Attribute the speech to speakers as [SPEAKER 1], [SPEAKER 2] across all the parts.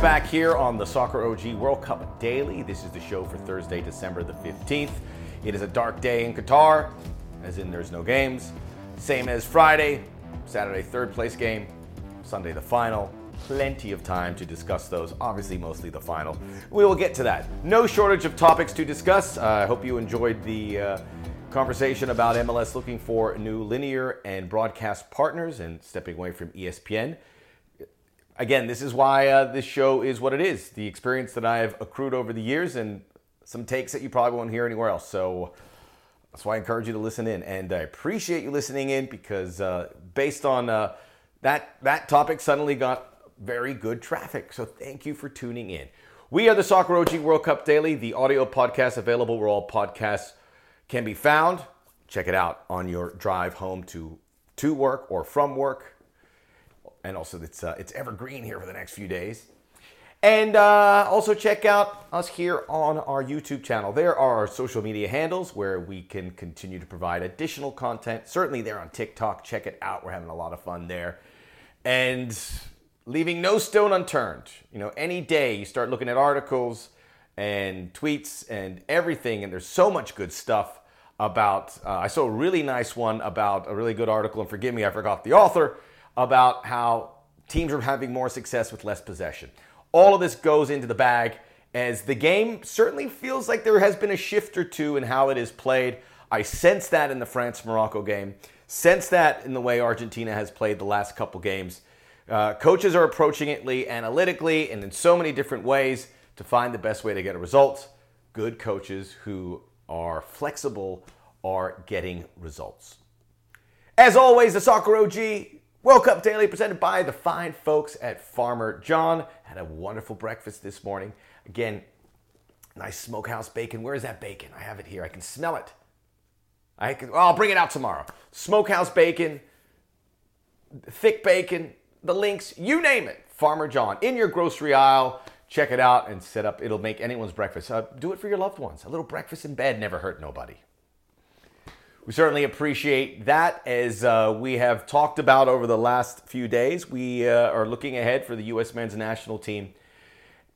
[SPEAKER 1] back here on the Soccer OG World Cup Daily. This is the show for Thursday, December the 15th. It is a dark day in Qatar, as in there's no games. Same as Friday, Saturday, third place game, Sunday, the final. Plenty of time to discuss those, obviously, mostly the final. We will get to that. No shortage of topics to discuss. Uh, I hope you enjoyed the uh, conversation about MLS looking for new linear and broadcast partners and stepping away from ESPN again, this is why uh, this show is what it is. The experience that I've accrued over the years and some takes that you probably won't hear anywhere else. So that's why I encourage you to listen in. And I appreciate you listening in because uh, based on uh, that, that topic suddenly got very good traffic. So thank you for tuning in. We are the Soccer OG World Cup Daily, the audio podcast available where all podcasts can be found. Check it out on your drive home to, to work or from work and also it's uh, it's evergreen here for the next few days. And uh, also check out us here on our YouTube channel. There are our social media handles where we can continue to provide additional content. Certainly there on TikTok. Check it out. We're having a lot of fun there. And leaving no stone unturned. You know, any day you start looking at articles and tweets and everything, and there's so much good stuff about. Uh, I saw a really nice one about a really good article, and forgive me, I forgot the author about how teams are having more success with less possession. All of this goes into the bag as the game certainly feels like there has been a shift or two in how it is played. I sense that in the France Morocco game, sense that in the way Argentina has played the last couple games. Uh, coaches are approaching it analytically and in so many different ways to find the best way to get a result. Good coaches who are flexible are getting results. As always, the Soccer OG World Cup Daily presented by the fine folks at Farmer John. Had a wonderful breakfast this morning. Again, nice smokehouse bacon. Where is that bacon? I have it here. I can smell it. I can, well, I'll bring it out tomorrow. Smokehouse bacon, thick bacon, the links, you name it. Farmer John in your grocery aisle. Check it out and set up. It'll make anyone's breakfast. Uh, do it for your loved ones. A little breakfast in bed never hurt nobody. We certainly appreciate that. As uh, we have talked about over the last few days, we uh, are looking ahead for the U.S. men's national team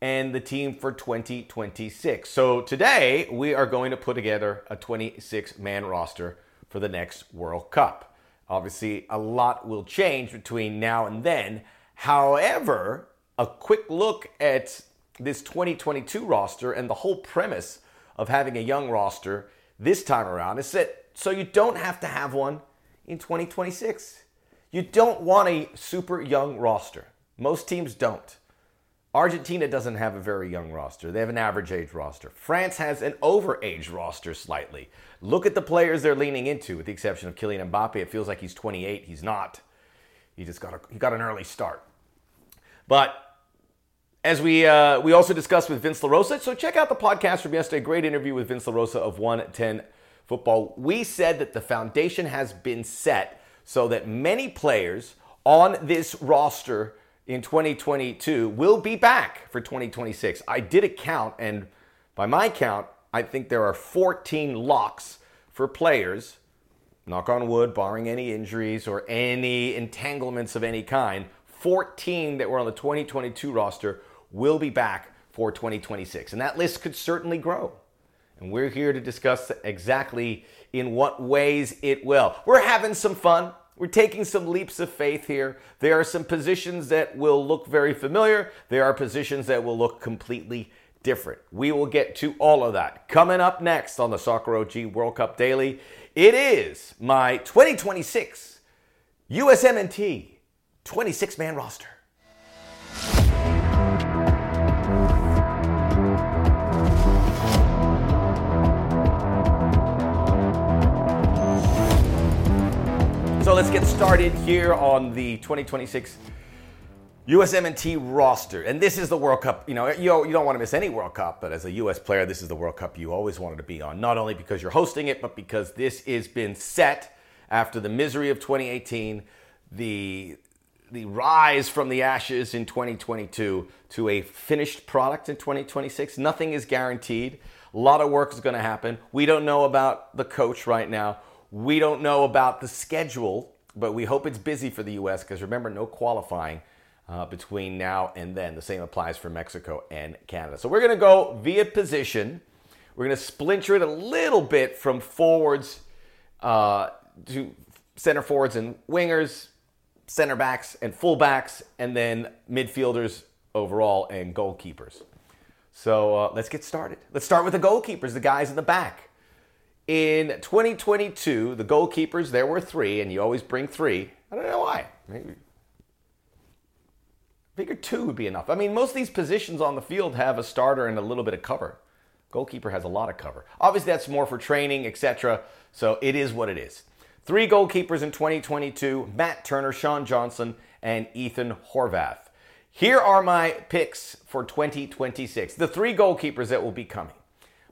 [SPEAKER 1] and the team for 2026. So today, we are going to put together a 26 man roster for the next World Cup. Obviously, a lot will change between now and then. However, a quick look at this 2022 roster and the whole premise of having a young roster this time around is that so you don't have to have one in 2026. You don't want a super young roster. Most teams don't. Argentina doesn't have a very young roster. They have an average age roster. France has an overage roster slightly. Look at the players they're leaning into, with the exception of Kylian Mbappe. It feels like he's 28. He's not. He just got a, he got an early start. But as we uh, we also discussed with Vince LaRosa, so check out the podcast from yesterday. Great interview with Vince LaRosa of 110 Football. We said that the foundation has been set so that many players on this roster in 2022 will be back for 2026. I did a count, and by my count, I think there are 14 locks for players, knock on wood, barring any injuries or any entanglements of any kind. 14 that were on the 2022 roster will be back for 2026. And that list could certainly grow. And we're here to discuss exactly in what ways it will. We're having some fun. We're taking some leaps of faith here. There are some positions that will look very familiar, there are positions that will look completely different. We will get to all of that. Coming up next on the Soccer OG World Cup Daily, it is my 2026 USMNT 26 man roster. Let's get started here on the 2026 USMNT roster. And this is the World Cup. You know, you, you don't want to miss any World Cup, but as a US player, this is the World Cup you always wanted to be on. Not only because you're hosting it, but because this has been set after the misery of 2018, the the rise from the ashes in 2022 to a finished product in 2026. Nothing is guaranteed. A lot of work is going to happen. We don't know about the coach right now. We don't know about the schedule, but we hope it's busy for the U.S. because remember, no qualifying uh, between now and then. The same applies for Mexico and Canada. So we're going to go via position. We're going to splinter it a little bit from forwards uh, to center forwards and wingers, center backs and fullbacks, and then midfielders overall and goalkeepers. So uh, let's get started. Let's start with the goalkeepers, the guys in the back. In 2022, the goalkeepers, there were three, and you always bring three. I don't know why. Maybe. I figured two would be enough. I mean, most of these positions on the field have a starter and a little bit of cover. Goalkeeper has a lot of cover. Obviously, that's more for training, etc. So it is what it is. Three goalkeepers in 2022 Matt Turner, Sean Johnson, and Ethan Horvath. Here are my picks for 2026. The three goalkeepers that will be coming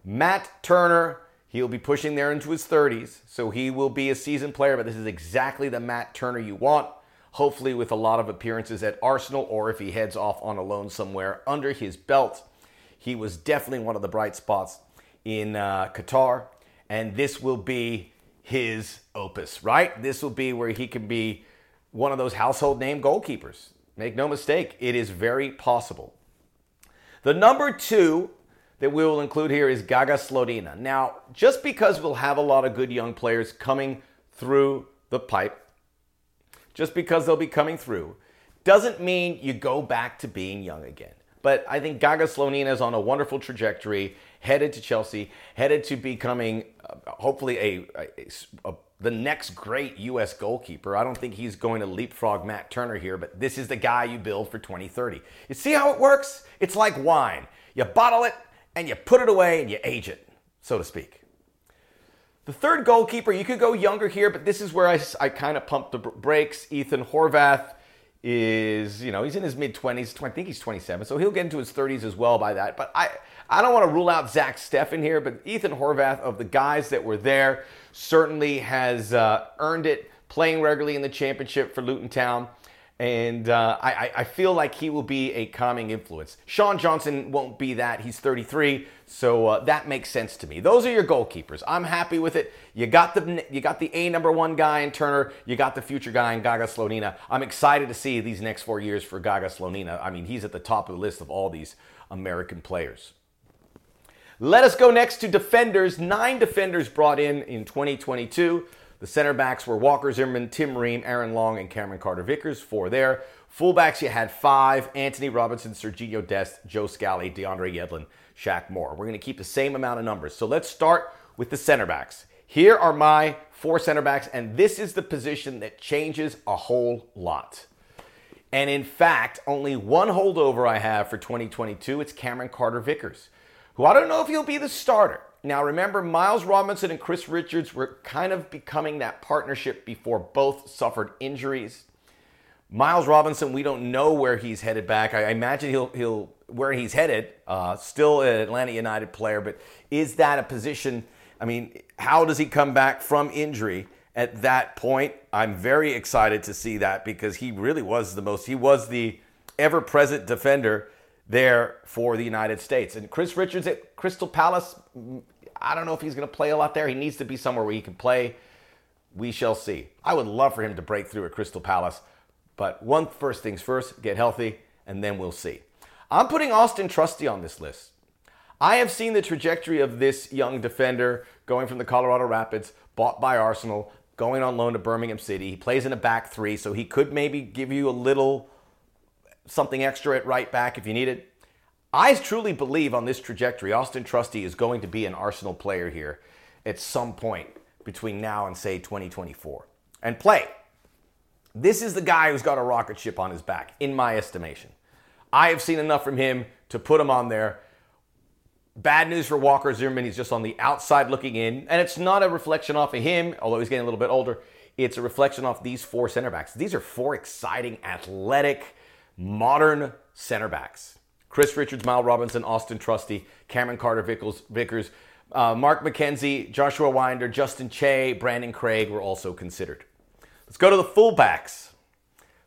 [SPEAKER 1] Matt Turner, he'll be pushing there into his 30s, so he will be a seasoned player, but this is exactly the Matt Turner you want. Hopefully, with a lot of appearances at Arsenal, or if he heads off on a loan somewhere under his belt. He was definitely one of the bright spots in uh, Qatar, and this will be his opus, right? This will be where he can be one of those household name goalkeepers. Make no mistake, it is very possible. The number two that we will include here is Gaga Slonina. Now, just because we'll have a lot of good young players coming through the pipe, just because they'll be coming through, doesn't mean you go back to being young again. But I think Gaga Slonina is on a wonderful trajectory, headed to Chelsea, headed to becoming uh, hopefully a, a, a, the next great U.S. goalkeeper. I don't think he's going to leapfrog Matt Turner here, but this is the guy you build for 2030. You see how it works? It's like wine. You bottle it and you put it away and you age it, so to speak. The third goalkeeper, you could go younger here, but this is where I, I kind of pump the brakes. Ethan Horvath is, you know, he's in his mid 20s. I think he's 27, so he'll get into his 30s as well by that. But I, I don't want to rule out Zach Steffen here, but Ethan Horvath, of the guys that were there, certainly has uh, earned it playing regularly in the championship for Luton Town. And uh, I, I feel like he will be a calming influence. Sean Johnson won't be that. He's 33, so uh, that makes sense to me. Those are your goalkeepers. I'm happy with it. You got the you got the A number one guy in Turner. You got the future guy in Gaga Slonina. I'm excited to see these next four years for Gaga Slonina. I mean, he's at the top of the list of all these American players. Let us go next to defenders. Nine defenders brought in in 2022. The center backs were Walker Zimmerman, Tim Ream, Aaron Long, and Cameron Carter Vickers, four there. Fullbacks, you had five Antonee Robinson, Serginho Dest, Joe Scally, DeAndre Yedlin, Shaq Moore. We're going to keep the same amount of numbers. So let's start with the center backs. Here are my four center backs, and this is the position that changes a whole lot. And in fact, only one holdover I have for 2022. It's Cameron Carter Vickers, who I don't know if he'll be the starter. Now, remember, Miles Robinson and Chris Richards were kind of becoming that partnership before both suffered injuries. Miles Robinson, we don't know where he's headed back. I imagine he'll he'll where he's headed. Uh, still an Atlanta United player, but is that a position? I mean, how does he come back from injury at that point? I'm very excited to see that because he really was the most. He was the ever-present defender there for the United States. And Chris Richards at Crystal Palace, I don't know if he's going to play a lot there. He needs to be somewhere where he can play. We shall see. I would love for him to break through at Crystal Palace, but one first things first, get healthy, and then we'll see. I'm putting Austin Trusty on this list. I have seen the trajectory of this young defender going from the Colorado Rapids, bought by Arsenal, going on loan to Birmingham City. He plays in a back three, so he could maybe give you a little something extra at right back if you need it. I truly believe on this trajectory, Austin Trusty is going to be an Arsenal player here at some point between now and say 2024 and play. This is the guy who's got a rocket ship on his back, in my estimation. I have seen enough from him to put him on there. Bad news for Walker Zimmerman. He's just on the outside looking in. And it's not a reflection off of him, although he's getting a little bit older. It's a reflection off these four center backs. These are four exciting, athletic, modern center backs. Chris Richards, Miles Robinson, Austin Trusty, Cameron Carter Vickers, Vickers uh, Mark McKenzie, Joshua Wynder, Justin Che, Brandan Craig were also considered. Let's go to the fullbacks.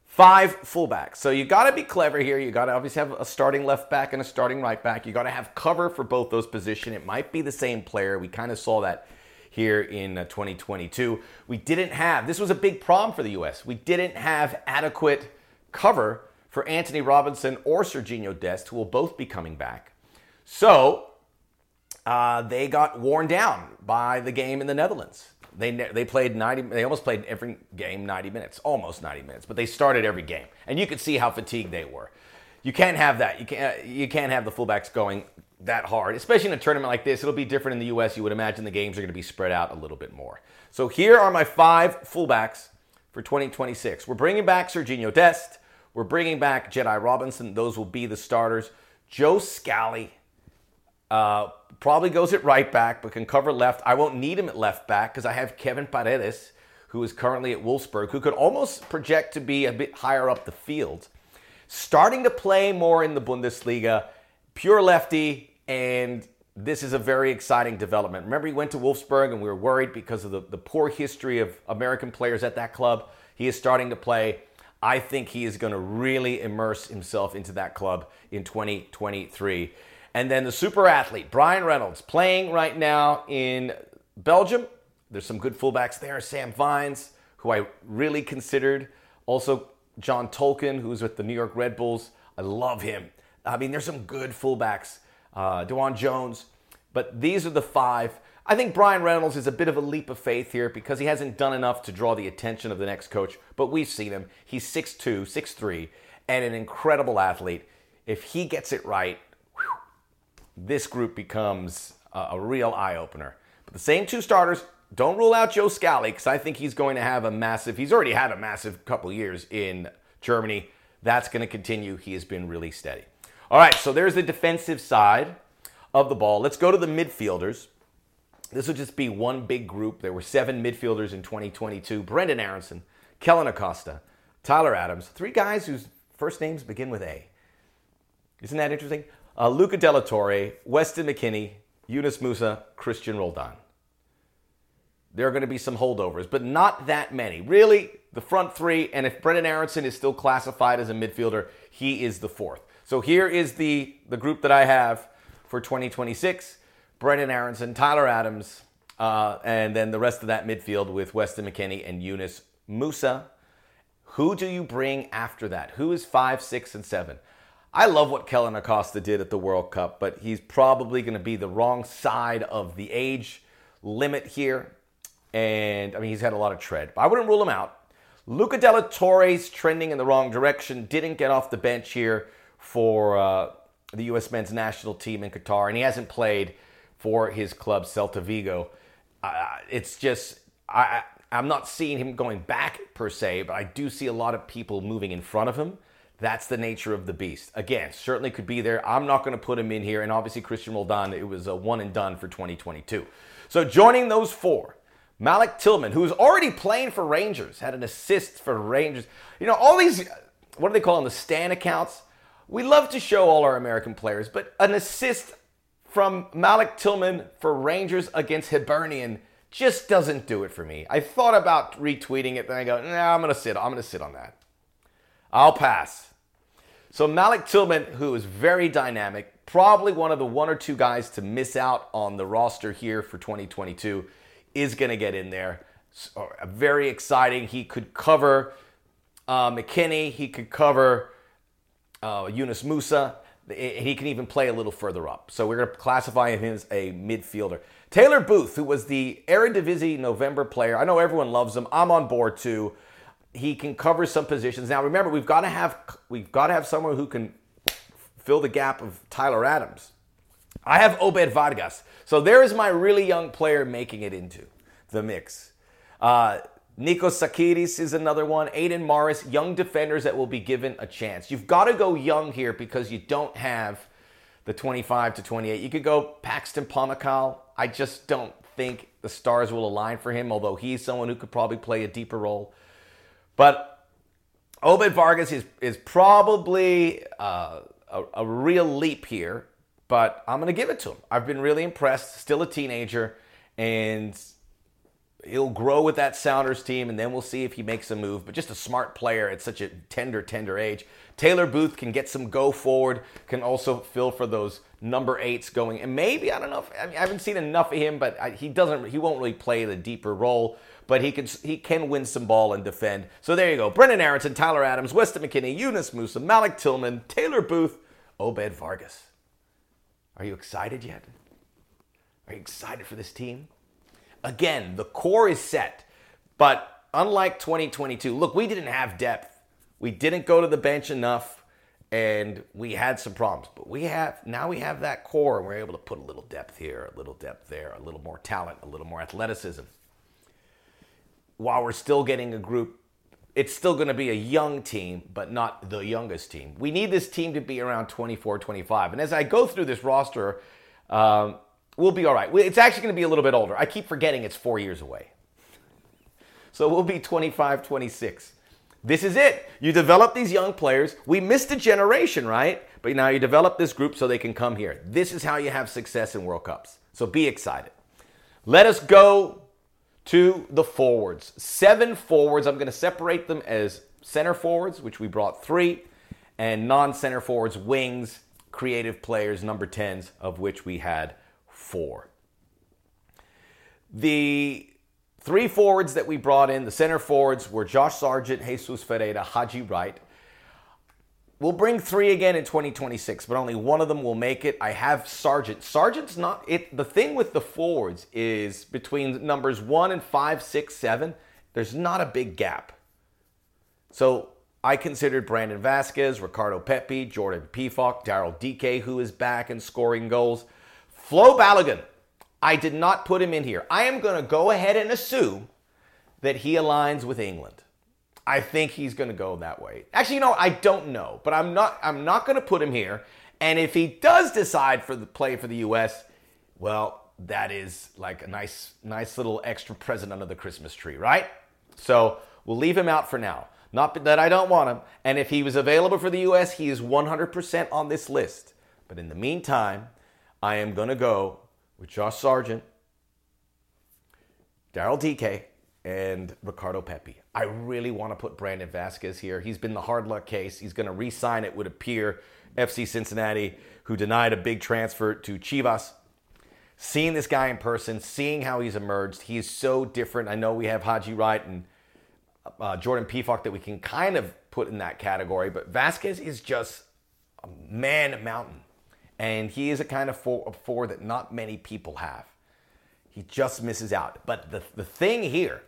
[SPEAKER 1] Five fullbacks. So you got to be clever here. You got to obviously have a starting left back and a starting right back. You got to have cover for both those positions. It might be the same player. We kind of saw that here in uh, 2022. We didn't have, this was a big problem for the U.S. We didn't have adequate cover for Antonee Robinson or Serginho Dest, who will both be coming back. So uh, they got worn down by the game in the Netherlands. They, they played 90, they almost played every game 90 minutes, almost 90 minutes, but they started every game. And you could see how fatigued they were. You can't have that. You can't, you can't have the fullbacks going that hard, especially in a tournament like this. It'll be different in the U.S. You would imagine the games are going to be spread out a little bit more. So here are my five fullbacks for 2026. We're bringing back Serginho Dest. We're bringing back Jedi Robinson. Those will be the starters. Joe Scally uh, probably goes at right back, but can cover left. I won't need him at left back because I have Kevin Paredes, who is currently at Wolfsburg, who could almost project to be a bit higher up the field. Starting to play more in the Bundesliga, pure lefty, and this is a very exciting development. Remember, he went to Wolfsburg, and we were worried because of the, the poor history of American players at that club. He is starting to play. I think he is going to really immerse himself into that club in 2023. And then the super athlete, Bryan Reynolds, playing right now in Belgium. There's some good fullbacks there. Sam Vines, who I really considered. Also, John Tolkin, who's with the New York Red Bulls. I love him. I mean, there's some good fullbacks. Uh, DeJuan Jones. But these are the five. I think Bryan Reynolds is a bit of a leap of faith here because he hasn't done enough to draw the attention of the next coach. But we've seen him. He's 6'2, 6'3, and an incredible athlete. If he gets it right, this group becomes a, a real eye opener. But the same two starters, don't rule out Joe Scally because I think he's going to have a massive, he's already had a massive couple years in Germany. That's going to continue. He has been really steady. All right, so there's the defensive side of the ball. Let's go to the midfielders. This will just be one big group. There were seven midfielders in 2022 Brenden Aaronson, Kellyn Acosta, Tyler Adams, three guys whose first names begin with A. Isn't that interesting? uh, Luca de la Torre, Weston McKennie, Yunus Musah, Cristian Roldan. There are going to be some holdovers, but not that many. Really, the front three, and if Brenden Aaronson is still classified as a midfielder, he is the fourth. So here is the, the group that I have for 2026 Brenden Aaronson, Tyler Adams, uh, and then the rest of that midfield with Weston McKennie and Yunus Musah. Who do you bring after that? Who is five, six, and seven? I love what Kellyn Acosta did at the World Cup, but he's probably going to be the wrong side of the age limit here. And I mean, he's had a lot of tread, but I wouldn't rule him out. Luca de la Torre's trending in the wrong direction. Didn't get off the bench here for uh, the U.S. men's national team in Qatar, and he hasn't played for his club Celta Vigo. Uh, it's just I, I'm not seeing him going back per se, but I do see a lot of people moving in front of him. That's the nature of the beast. Again, certainly could be there. I'm not going to put him in here. And obviously, Cristian Roldan, it was a one and done for 2022. So joining those four, Malik Tillman, who's already playing for Rangers, had an assist for Rangers. You know, all these, what do they call them, the Stan accounts? We love to show all our American players, but an assist from Malik Tillman for Rangers against Hibernian just doesn't do it for me. I thought about retweeting it, then I go, nah, I'm gonna sit. I'm gonna sit on that. I'll pass. So Malik Tillman, who is very dynamic, probably one of the one or two guys to miss out on the roster here for 2022, is going to get in there. So, uh, very exciting. He could cover uh, McKennie. He could cover uh, Yunus Musah. He can even play a little further up. So we're going to classify him as a midfielder. Taylor Booth, who was the Eredivisie November player. I know everyone loves him. I'm on board too he can cover some positions. Now remember, we've got to have we've got to have someone who can fill the gap of Tyler Adams. I have Obed Vargas. So there is my really young player making it into the mix. Uh, Niko Tsakiris is another one. Aidan Morris, young defenders that will be given a chance. You've got to go young here because you don't have the 25 to 28. You could go Paxton Pomykal. I just don't think the stars will align for him, although he's someone who could probably play a deeper role. But Obed Vargas is, is probably uh, a, a real leap here, but I'm going to give it to him. I've been really impressed. Still a teenager, and he'll grow with that Sounders team, and then we'll see if he makes a move. But just a smart player at such a tender, tender age. Taylor Booth can get some go forward, can also fill for those number eights going. And maybe, I don't know, if, I, mean, I haven't seen enough of him, but I, he doesn't, he won't really play the deeper role. but he can he can win some ball and defend. So there you go. Brenden Aaronson, Tyler Adams, Weston McKennie, Yunus Musah, Malik Tillman, Taylor Booth, Obed Vargas. Are you excited yet? Are you excited for this team? Again, the core is set, but unlike 2022, look, we didn't have depth. We didn't go to the bench enough and we had some problems. But we have now we have that core and we're able to put a little depth here, a little depth there, a little more talent, a little more athleticism. While we're still getting a group it's still going to be a young team, but not the youngest team. We need this team to be around 24, 25. And as I go through this roster, um, we'll be all right. It's actually going to be a little bit older. I keep forgetting it's four years away. So we'll be 25, 26. This is it. You develop these young players. We missed a generation, right? But now you develop this group so they can come here. This is how you have success in World Cups. So be excited. Let us go to the forwards. Seven forwards. I'm going to separate them as center forwards, which we brought three, and non center forwards, wings, creative players, number 10s, of which we had four. The three forwards that we brought in, the center forwards, were Josh Sargent, Jesus Ferreira, Haji Wright. We'll bring three again in 2026, but only one of them will make it. I have Sargent. Sargent's not it. The thing with the forwards is between numbers one and five, six, seven, there's not a big gap. So I considered Brandon Vazquez, Ricardo Pepi, Jordan Pefok, Daryl Dike, who is back and scoring goals. Flo Balogun, I did not put him in here. I am going to go ahead and assume that he aligns with England. I think he's going to go that way. Actually, you know, I don't know, but I'm not. I'm not going to put him here. And if he does decide for the play for the U.S., well, that is like a nice, nice little extra present under the Christmas tree, right? So we'll leave him out for now. Not that I don't want him. And if he was available for the U.S., he is 100% on this list. But in the meantime, I am going to go with Josh Sargent, Daryl Dike, and Ricardo Pepi. I really want to put Brandon Vazquez here. He's been the hard luck case. He's going to re sign, it would appear, FC Cincinnati, who denied a big transfer to Chivas. Seeing this guy in person, seeing how he's emerged, he is so different. I know we have Haji Wright and uh, Jordan Pefok that we can kind of put in that category, but Vasquez is just a man mountain. And he is a kind of four, that not many people have. He just misses out. But the, the thing here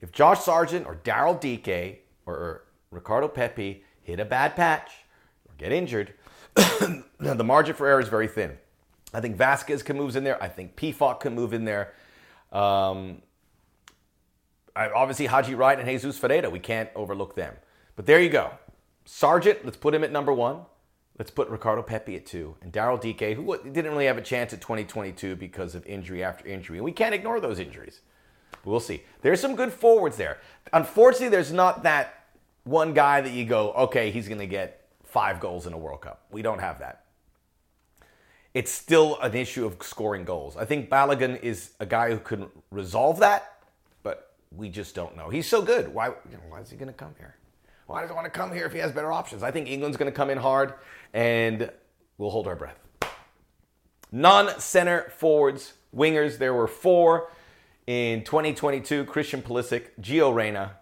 [SPEAKER 1] if Josh Sargent or Daryl Dike or Ricardo Pepi hit a bad patch or get injured, the margin for error is very thin. I think Vazquez can move in there. I think Pefok can move in there. Um, I, obviously, Haji Wright and Jesus Ferreira, we can't overlook them. But there you go. Sargent, let's put him at number one. Let's put Ricardo Pepi at two. And Daryl Dike, who didn't really have a chance at 2022 because of injury after injury. And we can't ignore those injuries. We'll see. There's some good forwards there. Unfortunately, there's not that one guy that you go, okay, he's going to get five goals in a World Cup. We don't have that. It's still an issue of scoring goals. I think Balogun is a guy who can resolve that, but we just don't know. He's so good. Why, why is he going to come here? Why does he want to come here if he has better options? I think England's going to come in hard, and we'll hold our breath. Non center forwards, wingers, there were four. In 2022, Christian Pulisic, Gio Reyna,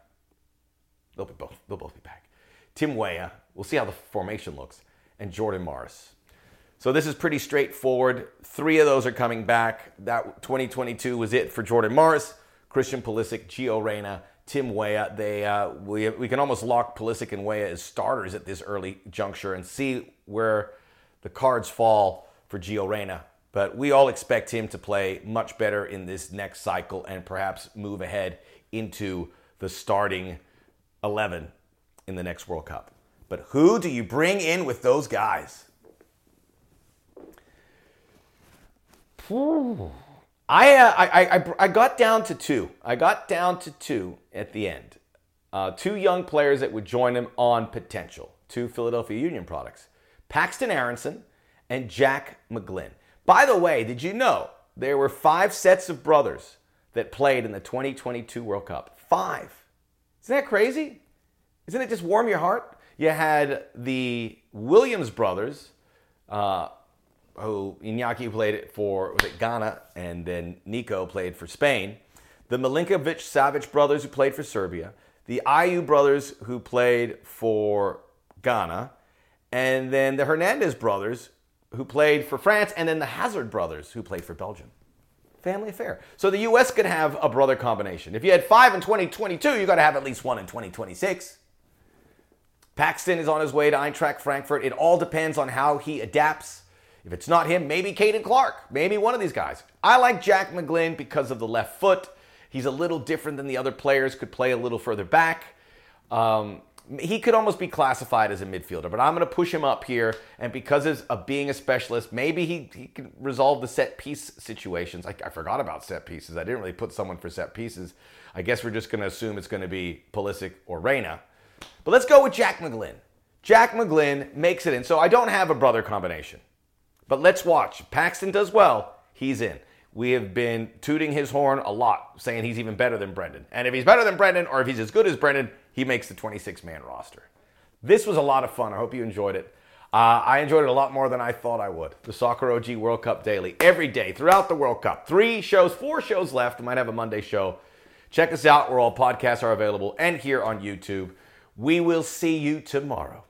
[SPEAKER 1] they'll, be both, they'll both be back. Tim Weah, we'll see how the formation looks, and Jordan Morris. So this is pretty straightforward. Three of those are coming back. That 2022 was it for Jordan Morris, Christian Pulisic, Gio Reyna, Tim Weah. They uh, we, we can almost lock Pulisic and Weah as starters at this early juncture and see where the cards fall for Gio Reyna. But we all expect him to play much better in this next cycle and perhaps move ahead into the starting 11 in the next World Cup. But who do you bring in with those guys? I, uh, I, I, I got down to two. I got down to two at the end. Uh, two young players that would join him on potential. Two Philadelphia Union products Paxton Aaronson and Jack McGlynn. By the way, did you know there were five sets of brothers that played in the 2022 World Cup? Five. Isn't that crazy? Isn't it just warm your heart? You had the Williams brothers, uh, who Iñaki played for was it Ghana, and then Nico played for Spain. the Milinkovic Savic brothers who played for Serbia, the Ayew brothers who played for Ghana, and then the Hernandez brothers who played for France, and then the Hazard brothers who played for Belgium. Family affair. So the U.S. could have a brother combination. If you had five in 2022, you got to have at least one in 2026. Paxton is on his way to Eintracht Frankfurt. It all depends on how he adapts. If it's not him, maybe Caden Clark, maybe one of these guys. I like Jack McGlynn because of the left foot. He's a little different than the other players, could play a little further back. Um, he could almost be classified as a midfielder, but I'm going to push him up here. And because of being a specialist, maybe he, he can resolve the set piece situations. I, I forgot about set pieces. I didn't really put someone for set pieces. I guess we're just going to assume it's going to be Pulisic or Reyna. But let's go with Jack McGlynn. Jack McGlynn makes it in. So I don't have a brother combination. But let's watch. Paxton does well, he's in. We have been tooting his horn a lot, saying he's even better than Brenden. And if he's better than Brenden, or if he's as good as Brenden, he makes the 26 man roster. This was a lot of fun. I hope you enjoyed it. Uh, I enjoyed it a lot more than I thought I would. The Soccer OG World Cup Daily, every day throughout the World Cup. Three shows, four shows left. Might have a Monday show. Check us out where all podcasts are available and here on YouTube. We will see you tomorrow.